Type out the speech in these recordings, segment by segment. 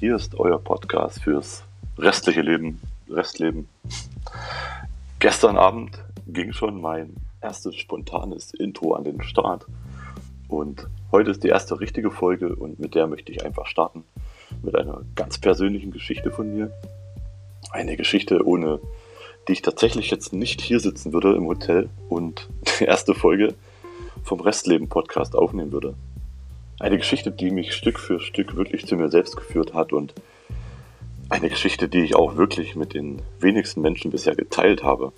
Hier ist euer Podcast fürs restliche Leben, Restleben. Gestern Abend ging schon mein erstes spontanes Intro an den Start. Und heute ist die erste richtige Folge und mit der möchte ich einfach starten. Mit einer ganz persönlichen Geschichte von mir. Eine Geschichte, ohne die ich tatsächlich jetzt nicht hier sitzen würde im Hotel und die erste Folge vom Restleben-Podcast aufnehmen würde. Eine Geschichte, die mich Stück für Stück wirklich zu mir selbst geführt hat und eine Geschichte, die ich auch wirklich mit den wenigsten Menschen bisher geteilt habe.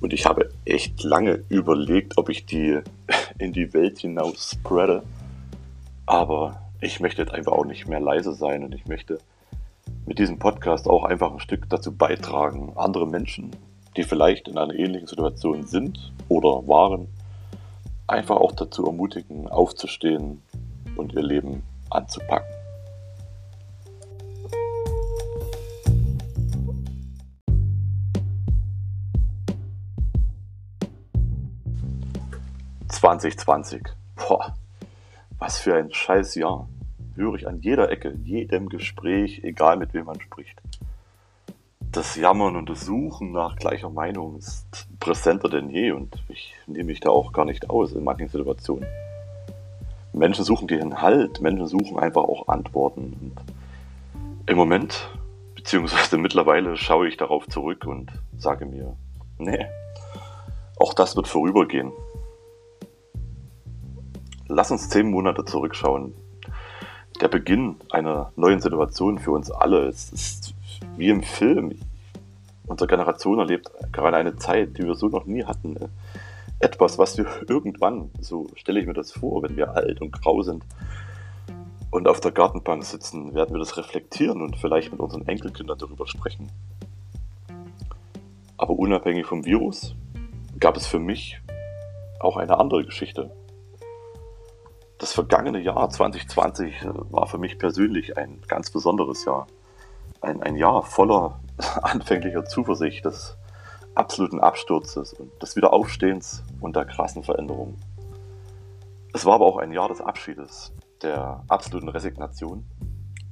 Und ich habe echt lange überlegt, ob ich die in die Welt hinaus spreade. Aber ich möchte jetzt einfach auch nicht mehr leise sein und ich möchte mit diesem Podcast auch einfach ein Stück dazu beitragen, andere Menschen, die vielleicht in einer ähnlichen Situation sind oder waren, einfach auch dazu ermutigen, aufzustehen und ihr Leben anzupacken. ...2020. Boah, was für ein scheiß Jahr. Höre ich an jeder Ecke, jedem Gespräch, egal mit wem man spricht. Das Jammern und das Suchen nach gleicher Meinung ist präsenter denn je und ich nehme mich da auch gar nicht aus in manchen Situationen. Menschen suchen den Halt, Menschen suchen einfach auch Antworten. Und Im Moment, beziehungsweise mittlerweile, schaue ich darauf zurück und sage mir, nee, auch das wird vorübergehen. Lass uns zehn Monate zurückschauen. Der Beginn einer neuen Situation für uns alle. Es ist wie im Film. Unsere Generation erlebt gerade eine Zeit, die wir so noch nie hatten. Etwas, was wir irgendwann, so stelle ich mir das vor, wenn wir alt und grau sind und auf der Gartenbank sitzen, werden wir das reflektieren und vielleicht mit unseren Enkelkindern darüber sprechen. Aber unabhängig vom Virus gab es für mich auch eine andere Geschichte. Das vergangene Jahr 2020 war für mich persönlich ein ganz besonderes Jahr. Ein, ein Jahr voller anfänglicher Zuversicht, des absoluten Absturzes und des Wiederaufstehens und der krassen Veränderungen. Es war aber auch ein Jahr des Abschiedes, der absoluten Resignation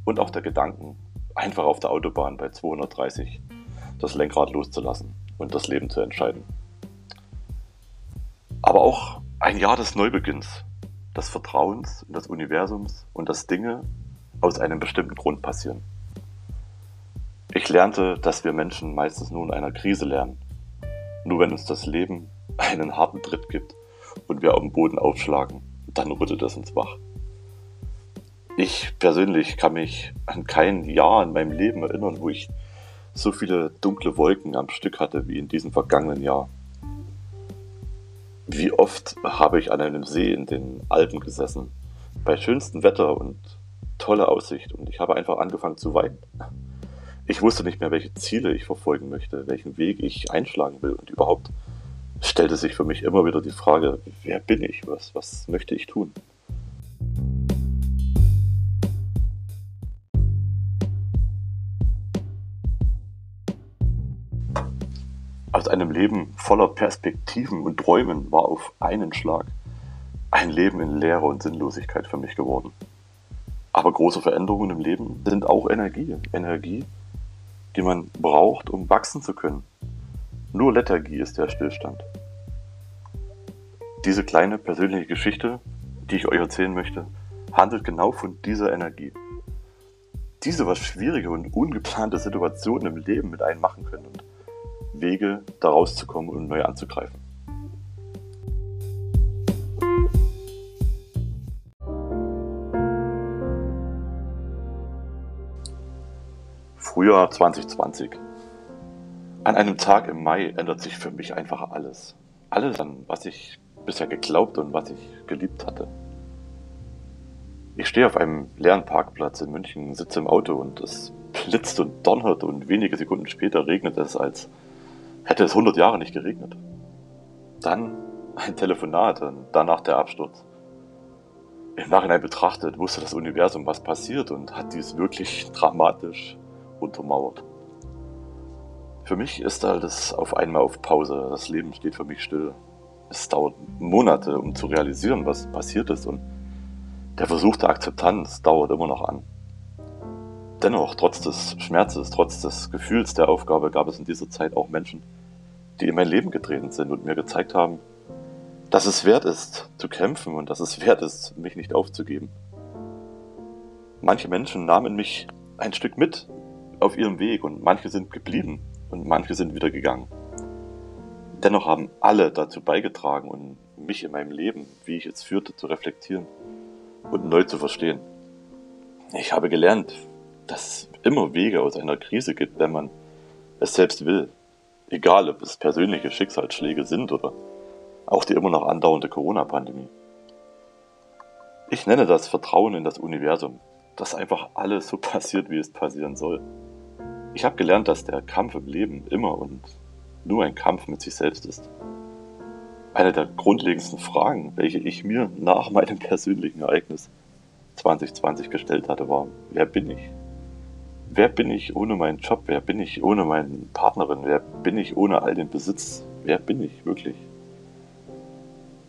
und auch der Gedanken, einfach auf der Autobahn bei 230 das Lenkrad loszulassen und das Leben zu entscheiden. Aber auch ein Jahr des Neubeginns, des Vertrauens in das Universums und dass Dinge aus einem bestimmten Grund passieren. Ich lernte, dass wir Menschen meistens nur in einer Krise lernen. Nur wenn uns das Leben einen harten Tritt gibt und wir auf dem Boden aufschlagen, dann rüttelt es uns wach. Ich persönlich kann mich an kein Jahr in meinem Leben erinnern, wo ich so viele dunkle Wolken am Stück hatte wie in diesem vergangenen Jahr. Wie oft habe ich an einem See in den Alpen gesessen, bei schönstem Wetter und toller Aussicht und ich habe einfach angefangen zu weinen. Ich wusste nicht mehr, welche Ziele ich verfolgen möchte, welchen Weg ich einschlagen will. Und überhaupt stellte sich für mich immer wieder die Frage, wer bin ich? Was, was möchte ich tun? Aus einem Leben voller Perspektiven und Träumen war auf einen Schlag ein Leben in Leere und Sinnlosigkeit für mich geworden. Aber große Veränderungen im Leben sind auch Energie. Energie, die man braucht, um wachsen zu können. Nur Lethargie ist der Stillstand. Diese kleine persönliche Geschichte, die ich euch erzählen möchte, handelt genau von dieser Energie. Diese, was schwierige und ungeplante Situationen im Leben mit einem machen können und Wege, da rauszukommen und neu anzugreifen. Frühjahr 2020. An einem Tag im Mai ändert sich für mich einfach alles. Alles an, was ich bisher geglaubt und was ich geliebt hatte. Ich stehe auf einem leeren Parkplatz in München, sitze im Auto und es blitzt und donnert und wenige Sekunden später regnet es, als hätte es 100 Jahre nicht geregnet. Dann ein Telefonat und danach der Absturz. Im Nachhinein betrachtet wusste das Universum, was passiert und hat dies wirklich dramatisch untermauert. Für mich ist alles auf einmal auf Pause. Das Leben steht für mich still. Es dauert Monate, um zu realisieren, was passiert ist und der Versuch der Akzeptanz dauert immer noch an. Dennoch, trotz des Schmerzes, trotz des Gefühls der Aufgabe, gab es in dieser Zeit auch Menschen, die in mein Leben getreten sind und mir gezeigt haben, dass es wert ist, zu kämpfen und dass es wert ist, mich nicht aufzugeben. Manche Menschen nahmen mich ein Stück mit auf ihrem Weg und manche sind geblieben und manche sind wieder gegangen. Dennoch haben alle dazu beigetragen und mich in meinem Leben, wie ich es führte, zu reflektieren und neu zu verstehen. Ich habe gelernt, dass es immer Wege aus einer Krise gibt, wenn man es selbst will. Egal, ob es persönliche Schicksalsschläge sind oder auch die immer noch andauernde Corona-Pandemie. Ich nenne das Vertrauen in das Universum, dass einfach alles so passiert, wie es passieren soll. Ich habe gelernt, dass der Kampf im Leben immer und nur ein Kampf mit sich selbst ist. Eine der grundlegendsten Fragen, welche ich mir nach meinem persönlichen Ereignis 2020 gestellt hatte, war, wer bin ich? Wer bin ich ohne meinen Job? Wer bin ich ohne meine Partnerin? Wer bin ich ohne all den Besitz? Wer bin ich wirklich?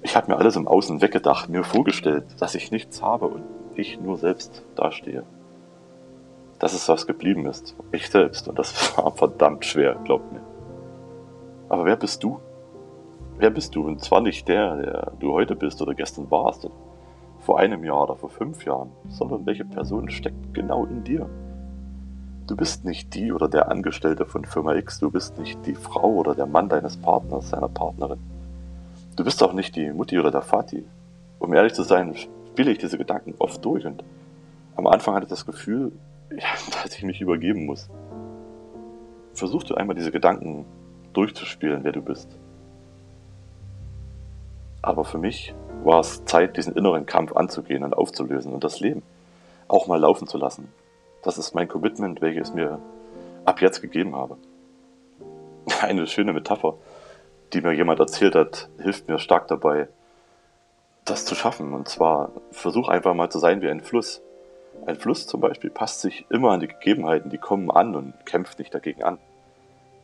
Ich habe mir alles im Außen weggedacht, mir vorgestellt, dass ich nichts habe und ich nur selbst dastehe. Das ist, was geblieben ist. Ich selbst. Und das war verdammt schwer, glaubt mir. Aber wer bist du? Wer bist du? Und zwar nicht der, der du heute bist oder gestern warst, oder vor einem Jahr oder vor fünf Jahren, sondern welche Person steckt genau in dir? Du bist nicht die oder der Angestellte von Firma X, du bist nicht die Frau oder der Mann deines Partners, seiner Partnerin. Du bist auch nicht die Mutti oder der Vati. Um ehrlich zu sein, spiele ich diese Gedanken oft durch und am Anfang hatte ich das Gefühl, ja, dass ich mich übergeben muss. Versuch du einmal diese Gedanken durchzuspielen, wer du bist. Aber für mich war es Zeit, diesen inneren Kampf anzugehen und aufzulösen und das Leben auch mal laufen zu lassen. Das ist mein Commitment, welches mir ab jetzt gegeben habe. Eine schöne Metapher die mir jemand erzählt hat, hilft mir stark dabei, das zu schaffen. Und zwar versuch einfach mal zu sein wie ein Fluss. Ein Fluss zum Beispiel passt sich immer an die Gegebenheiten, die kommen an und kämpft nicht dagegen an.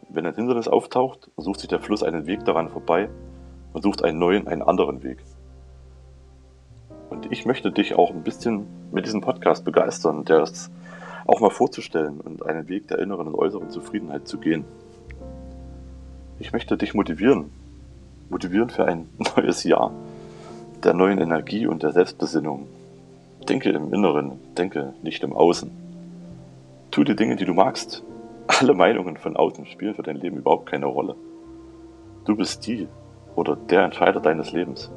Wenn ein Hindernis auftaucht, sucht sich der Fluss einen Weg daran vorbei und sucht einen neuen, einen anderen Weg. Und ich möchte dich auch ein bisschen mit diesem Podcast begeistern, der es auch mal vorzustellen und einen Weg der inneren und äußeren Zufriedenheit zu gehen. Ich möchte dich motivieren. Motivieren für ein neues Jahr der neuen Energie und der Selbstbesinnung. Denke im Inneren, denke nicht im Außen. Tu die Dinge, die du magst. Alle Meinungen von außen spielen für dein Leben überhaupt keine Rolle. Du bist die oder der Entscheider deines Lebens.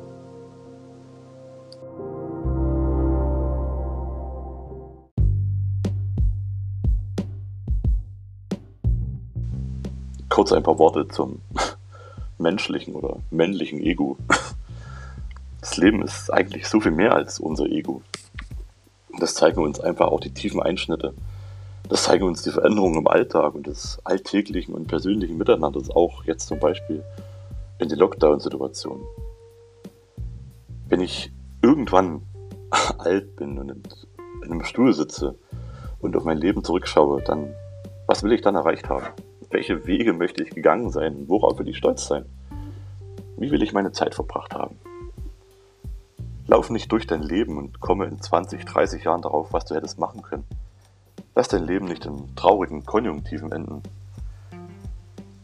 kurz ein paar Worte zum menschlichen oder männlichen Ego. Das Leben ist eigentlich so viel mehr als unser Ego. Das zeigen uns einfach auch die tiefen Einschnitte. Das zeigen uns die Veränderungen im Alltag und des alltäglichen und persönlichen Miteinanders, auch jetzt zum Beispiel in die Lockdown-Situation. Wenn ich irgendwann alt bin und in einem Stuhl sitze und auf mein Leben zurückschaue, dann was will ich dann erreicht haben? Welche Wege möchte ich gegangen sein? Worauf will ich stolz sein? Wie will ich meine Zeit verbracht haben? Lauf nicht durch dein Leben und komme in 20, 30 Jahren darauf, was du hättest machen können. Lass dein Leben nicht in traurigen Konjunktiven enden.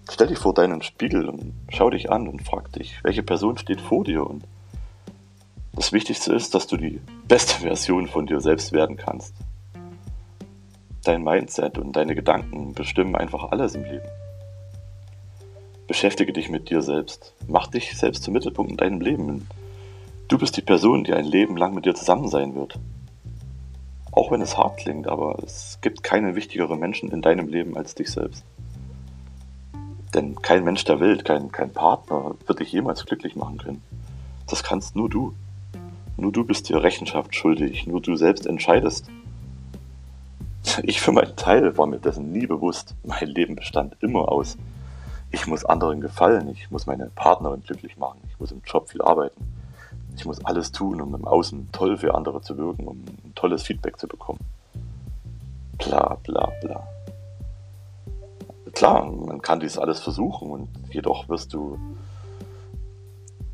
Stell dich vor deinen Spiegel und schau dich an und frag dich, welche Person steht vor dir und das Wichtigste ist, dass du die beste Version von dir selbst werden kannst. Dein Mindset und deine Gedanken bestimmen einfach alles im Leben. Beschäftige dich mit dir selbst. Mach dich selbst zum Mittelpunkt in deinem Leben. Du bist die Person, die ein Leben lang mit dir zusammen sein wird. Auch wenn es hart klingt, aber es gibt keinen wichtigeren Menschen in deinem Leben als dich selbst. Denn kein Mensch der Welt, kein, kein Partner wird dich jemals glücklich machen können. Das kannst nur du. Nur du bist dir Rechenschaft schuldig. Nur du selbst entscheidest, ich für meinen Teil war mir dessen nie bewusst. Mein Leben bestand immer aus. Ich muss anderen gefallen, ich muss meine Partnerin glücklich machen, ich muss im Job viel arbeiten. Ich muss alles tun, um im Außen toll für andere zu wirken, um ein tolles Feedback zu bekommen. Bla bla bla. Klar, man kann dies alles versuchen und jedoch wirst du.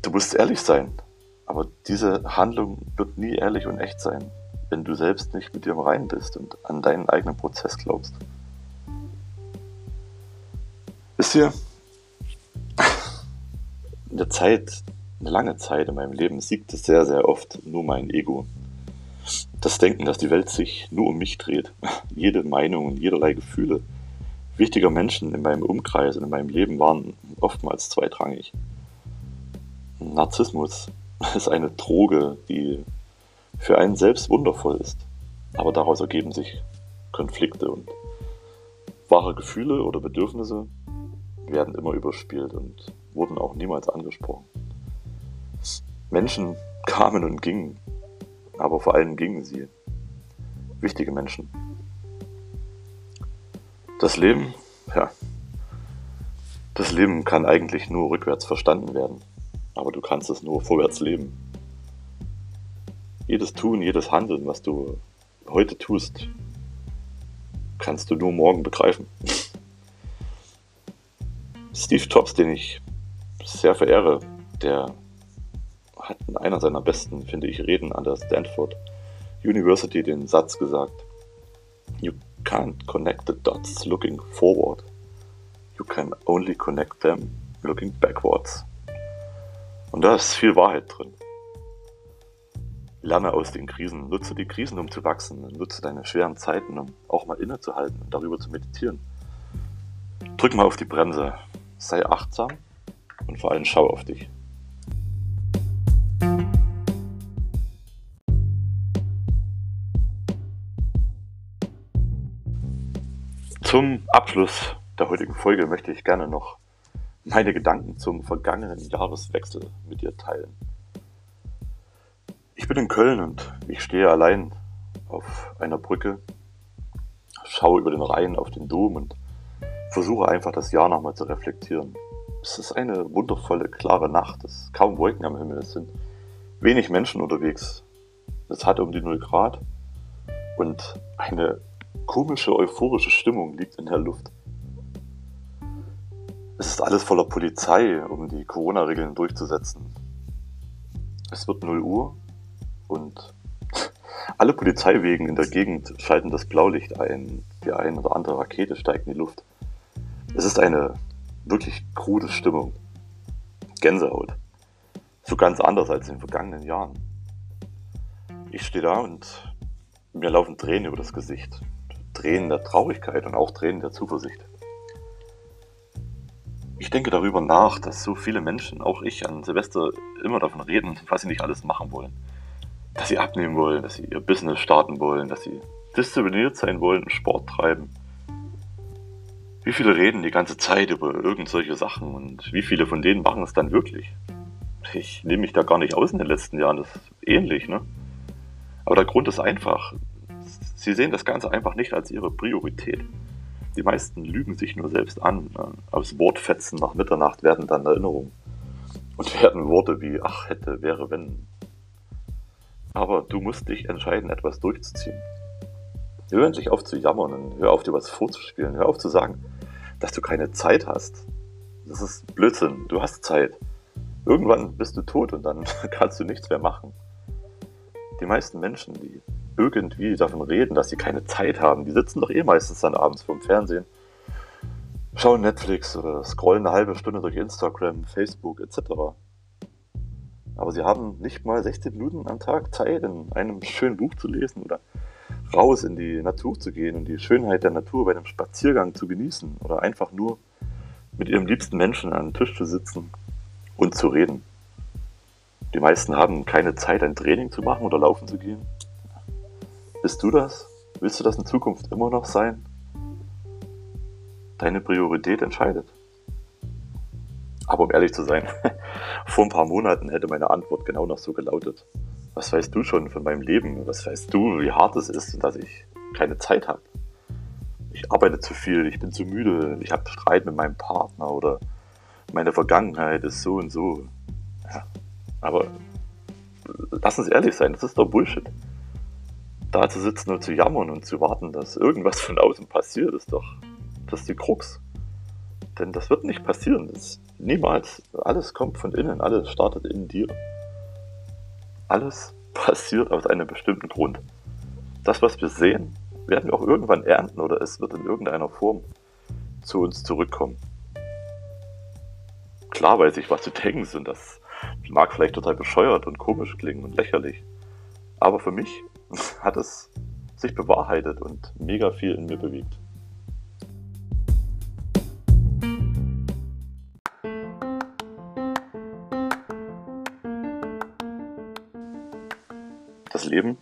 Du musst ehrlich sein. Aber diese Handlung wird nie ehrlich und echt sein. wenn du selbst nicht mit dir im Reinen bist und an deinen eigenen Prozess glaubst. Wisst ihr, eine Zeit, eine lange Zeit in meinem Leben siegte sehr, sehr oft nur mein Ego. Das Denken, dass die Welt sich nur um mich dreht. Jede Meinung und jederlei Gefühle wichtiger Menschen in meinem Umkreis und in meinem Leben waren oftmals zweitrangig. Narzissmus ist eine Droge, die für einen selbst wundervoll ist, aber daraus ergeben sich Konflikte und wahre Gefühle oder Bedürfnisse werden immer überspielt und wurden auch niemals angesprochen. Menschen kamen und gingen, aber vor allem gingen sie. Wichtige Menschen. Das Leben, ja, das Leben kann eigentlich nur rückwärts verstanden werden, aber du kannst es nur vorwärts leben. Jedes Tun, jedes Handeln, was du heute tust, kannst du nur morgen begreifen. Steve Jobs, den ich sehr verehre, der hat in einer seiner besten, finde ich, Reden an der Stanford University den Satz gesagt, You can't connect the dots looking forward. You can only connect them looking backwards. Und da ist viel Wahrheit drin. Lerne aus den Krisen, nutze die Krisen, um zu wachsen, nutze deine schweren Zeiten, um auch mal innezuhalten und darüber zu meditieren. Drück mal auf die Bremse, sei achtsam und vor allem schau auf dich. Zum Abschluss der heutigen Folge möchte ich gerne noch meine Gedanken zum vergangenen Jahreswechsel mit dir teilen. Ich bin in Köln und ich stehe allein auf einer Brücke, schaue über den Rhein auf den Dom und versuche einfach das Jahr nochmal zu reflektieren. Es ist eine wundervolle, klare Nacht. Es ist kaum Wolken am Himmel. Es sind wenig Menschen unterwegs. Es hat um die 0 Grad. Und eine komische, euphorische Stimmung liegt in der Luft. Es ist alles voller Polizei, um die Corona-Regeln durchzusetzen. Es wird 0 Uhr und alle Polizeiwegen in der Gegend schalten das Blaulicht ein. Die ein oder andere Rakete steigt in die Luft. Es ist eine wirklich krude Stimmung. Gänsehaut. So ganz anders als in den vergangenen Jahren. Ich stehe da und mir laufen Tränen über das Gesicht. Tränen der Traurigkeit und auch Tränen der Zuversicht. Ich denke darüber nach, dass so viele Menschen, auch ich an Silvester, immer davon reden, was sie nicht alles machen wollen. Dass sie abnehmen wollen, dass sie ihr Business starten wollen, dass sie diszipliniert sein wollen und Sport treiben. Wie viele reden die ganze Zeit über irgendwelche Sachen und wie viele von denen machen es dann wirklich? Ich nehme mich da gar nicht aus in den letzten Jahren, das ist ähnlich, ne? Aber der Grund ist einfach, sie sehen das Ganze einfach nicht als ihre Priorität. Die meisten lügen sich nur selbst an. Ne? Aus Wortfetzen nach Mitternacht werden dann Erinnerungen. Und werden Worte wie ach, hätte, wäre, wenn. Aber du musst dich entscheiden, etwas durchzuziehen. Hör endlich auf zu jammern und hör auf, dir was vorzuspielen. Hör auf zu sagen, dass du keine Zeit hast. Das ist Blödsinn. Du hast Zeit. Irgendwann bist du tot und dann kannst du nichts mehr machen. Die meisten Menschen, die irgendwie davon reden, dass sie keine Zeit haben, die sitzen doch eh meistens dann abends vorm Fernsehen, schauen Netflix oder scrollen eine halbe Stunde durch Instagram, Facebook etc. Aber sie haben nicht mal 16 Minuten am Tag Zeit, in einem schönen Buch zu lesen oder raus in die Natur zu gehen und die Schönheit der Natur bei einem Spaziergang zu genießen oder einfach nur mit ihrem liebsten Menschen an einem Tisch zu sitzen und zu reden. Die meisten haben keine Zeit, ein Training zu machen oder laufen zu gehen. Bist du das? Willst du das in Zukunft immer noch sein? Deine Priorität entscheidet. Aber um ehrlich zu sein, vor ein paar Monaten hätte meine Antwort genau noch so gelautet. Was weißt du schon von meinem Leben? Was weißt du, wie hart es ist und dass ich keine Zeit habe? Ich arbeite zu viel, ich bin zu müde, ich habe Streit mit meinem Partner oder meine Vergangenheit ist so und so. Ja, aber lass uns ehrlich sein, das ist doch Bullshit. Da zu sitzen und zu jammern und zu warten, dass irgendwas von außen passiert, ist doch das ist die Krux. Denn das wird nicht passieren. Das niemals. Alles kommt von innen, alles startet in dir. Alles passiert aus einem bestimmten Grund. das, was wir sehen, werden wir auch irgendwann ernten oder es wird in irgendeiner Form zu uns zurückkommen. Klar weiß ich, was du denkst und das mag vielleicht total bescheuert und komisch klingen und lächerlich. Aber für mich hat es sich bewahrheitet und mega viel in mir bewegt. Das Leben,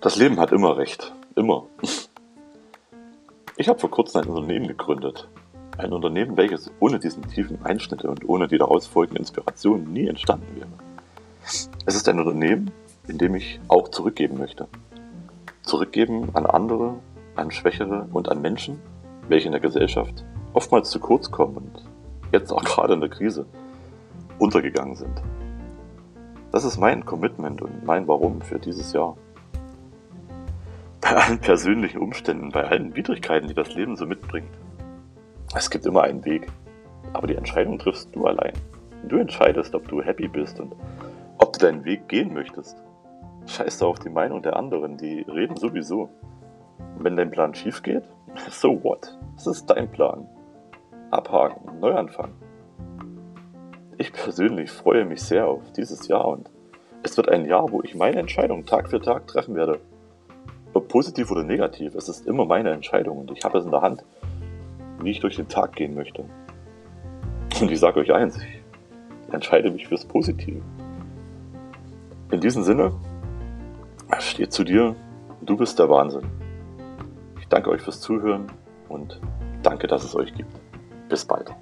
das Leben hat immer recht. Immer. Ich habe vor kurzem ein Unternehmen gegründet. Ein Unternehmen, welches ohne diesen tiefen Einschnitte und ohne die daraus folgende Inspiration nie entstanden wäre. Es ist ein Unternehmen, in dem ich auch zurückgeben möchte. Zurückgeben an andere, an Schwächere und an Menschen, welche in der Gesellschaft oftmals zu kurz kommen und jetzt auch gerade in der Krise untergegangen sind. Das ist mein Commitment und mein Warum für dieses Jahr bei allen persönlichen Umständen, bei allen Widrigkeiten, die das Leben so mitbringt. Es gibt immer einen Weg, aber die Entscheidung triffst du allein. Du entscheidest, ob du happy bist und ob du deinen Weg gehen möchtest. Scheiß auf die Meinung der anderen, die reden sowieso. Wenn dein Plan schief geht, so what? Es ist dein Plan. Abhaken, Neuanfang. Ich persönlich freue mich sehr auf dieses Jahr und es wird ein Jahr, wo ich meine Entscheidung Tag für Tag treffen werde ob positiv oder negativ, es ist immer meine Entscheidung und ich habe es in der Hand, wie ich durch den Tag gehen möchte. Und ich sage euch eins, ich entscheide mich fürs Positive. In diesem Sinne, steht zu dir, du bist der Wahnsinn. Ich danke euch fürs Zuhören und danke, dass es euch gibt. Bis bald.